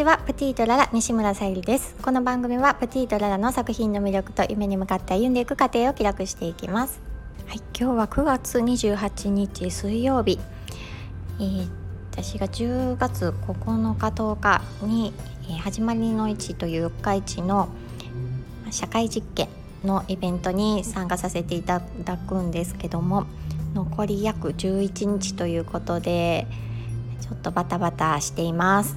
ちはプティートララ西村さゆりです。この番組はプティートララの作品の魅力と夢に向かって歩んでいく過程を記録していきます。はい今日は9月28日水曜日、えー、私が10月9日10日に、えー、始まりの市という四日市の社会実験のイベントに参加させていただくんですけども残り約11日ということでちょっとバタバタしています。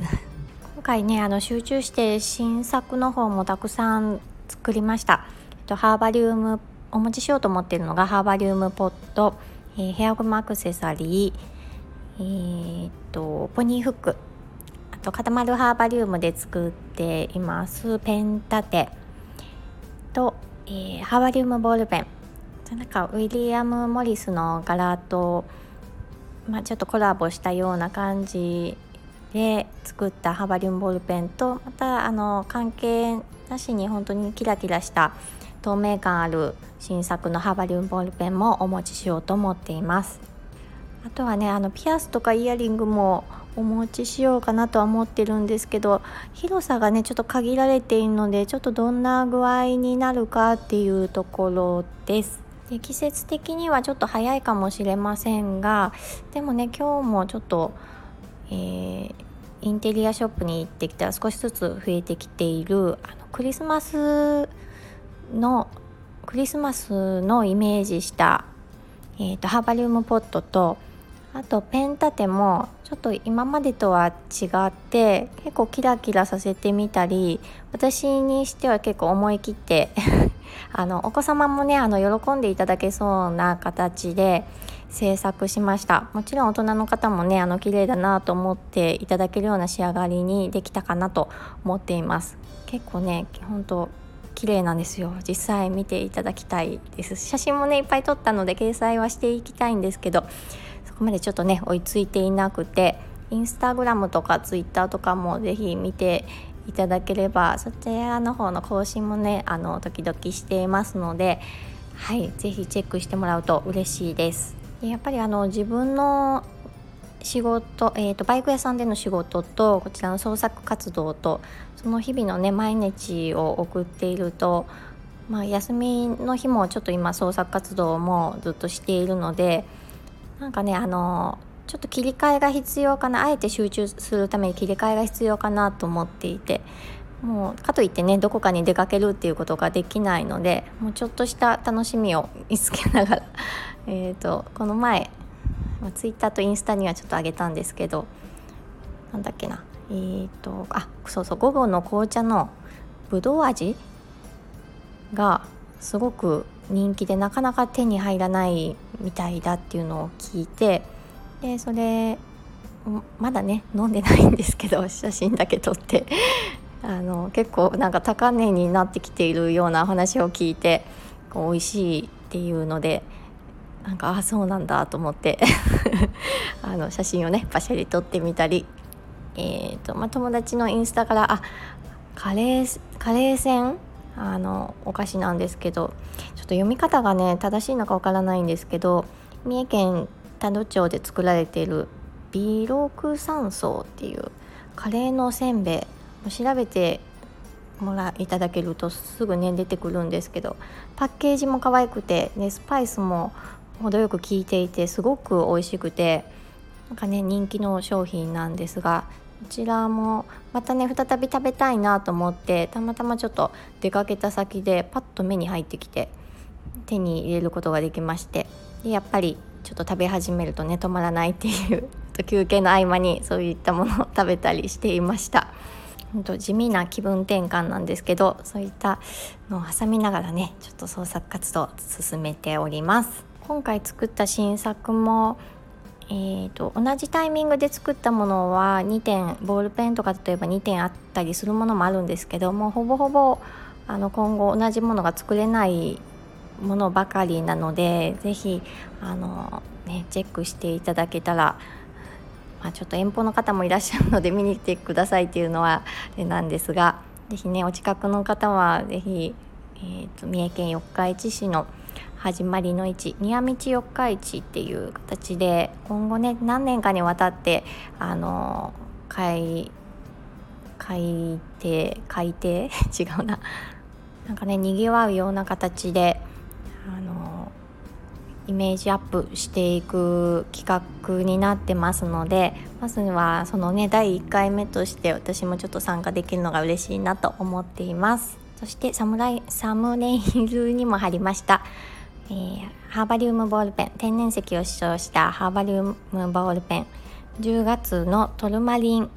回ねあの集中して新作の方もたくさん作りました、えっと、ハーバリウムお持ちしようと思っているのがハーバリウムポット、えー、ヘアゴムアクセサリー、えー、っとポニーフック。あと固まるハーバリウムで作っていますペン立て。と、えー、ハーバリウムボールペン。なんかウィリアム・モリスの柄と、まあ、ちょっとコラボしたような感じで作ったハバリウムボールペンとまたあの関係なしに本当にキラキラした透明感ある新作のハバリウムボールペンもお持ちしようと思っています。あとはねあのピアスとかイヤリングもお持ちしようかなとは思ってるんですけど広さがねちょっと限られているのでちょっとどんな具合になるかっていうところです。で季節的にはちょっと早いかもしれませんがでもね今日もちょっとえー、インテリアショップに行ってきたら少しずつ増えてきているあのクリスマスのクリスマスのイメージした、えーと、ハーバリウムポットとあとペン立てもちょっと今までとは違って結構キラキラさせてみたり私にしては結構思い切って あのお子様もねあの喜んでいただけそうな形で制作しました。もちろん大人の方もねあの綺麗だなと思っていただけるような仕上がりにできたかなと思っています。結構ね本当綺麗なんですよ。実際見ていただきたいです。写真もねいっぱい撮ったので掲載はしていきたいんですけどそこまでちょっとね追いついていなくてインスタグラムとかツイッターとかも是非見ていただければそちらの方の更新もねあの時々していますのではい是非チェックしてもらうと嬉しいです。やっぱりあの自分の仕事、えーと、バイク屋さんでの仕事とこちらの創作活動とその日々のね毎日を送っていると、まあ、休みの日もちょっと今創作活動もずっとしているのでなんかねあのちょっと切り替えが必要かなあえて集中するために切り替えが必要かなと思っていてもうかといってねどこかに出かけるっていうことができないのでもうちょっとした楽しみを見つけながらえとこの前、まあ、ツイッターとインスタにはちょっとあげたんですけどなんだっけな。えーとあそうそう午後の紅茶のぶどう味がすごく人気でなかなか手に入らないみたいだっていうのを聞いてでそれまだね飲んでないんですけど 写真だけ撮って あの結構なんか高値になってきているような話を聞いてこう美味しいっていうのでなんかあそうなんだと思って あの写真をねパシャリ撮ってみたり、えーとまあ、友達のインスタからあカレーカレー船あのお菓子なんですけどちょっと読み方がね正しいのかわからないんですけど三重県多度町で作られているビロク山荘っていうカレーのせんべい調べてもらいただけるとすぐね出てくるんですけどパッケージも可愛くて、ね、スパイスも程よく効いていてすごく美味しくてなんかね人気の商品なんですがこちらもまたね再び食べたいなと思ってたまたまちょっと出かけた先でパッと目に入ってきて手に入れることができましてでやっぱりちょっと食べ始めるとね止まらないっていう休憩の合間にそういったものを 食べたりしていました。地味な気分転換なんですけどそういったのを挟みながらねちょっと創作活動を進めております今回作った新作もえーと、同じタイミングで作ったものは2点ボールペンとか例えば2点あったりするものもあるんですけどもほぼほぼあの今後同じものが作れないものばかりなので是非あの、ね、チェックしていただけたらまあ、ちょっと遠方の方もいらっしゃるので見に来てくださいっていうのはなんですが是非ねお近くの方は是非、えーと、三重県四日市市の始まりの位置宮道四日市っていう形で今後ね何年かにわたってあの開海底海底違うな。なんかねにぎわうような形であのイメージアップしていく企画になってますのでまずはそのね第1回目として私もちょっと参加できるのが嬉しいなと思っています。そしてサムライサムネイルにも貼りました、えー、ハーバリウムボールペン。天然石を使用したハーバリウムボールペン。10月のトルマリン。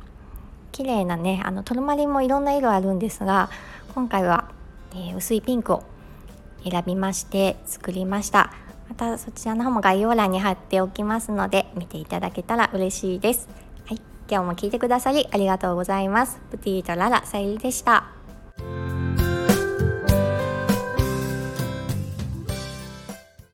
綺麗なねあのトルマリンもいろんな色あるんですが今回は、えー、薄いピンクを選びまして作りました。またそちらの方も概要欄に貼っておきますので見ていただけたら嬉しいです。はい。今日も聞いてくださりありがとうございます。プティとララさゆりでした。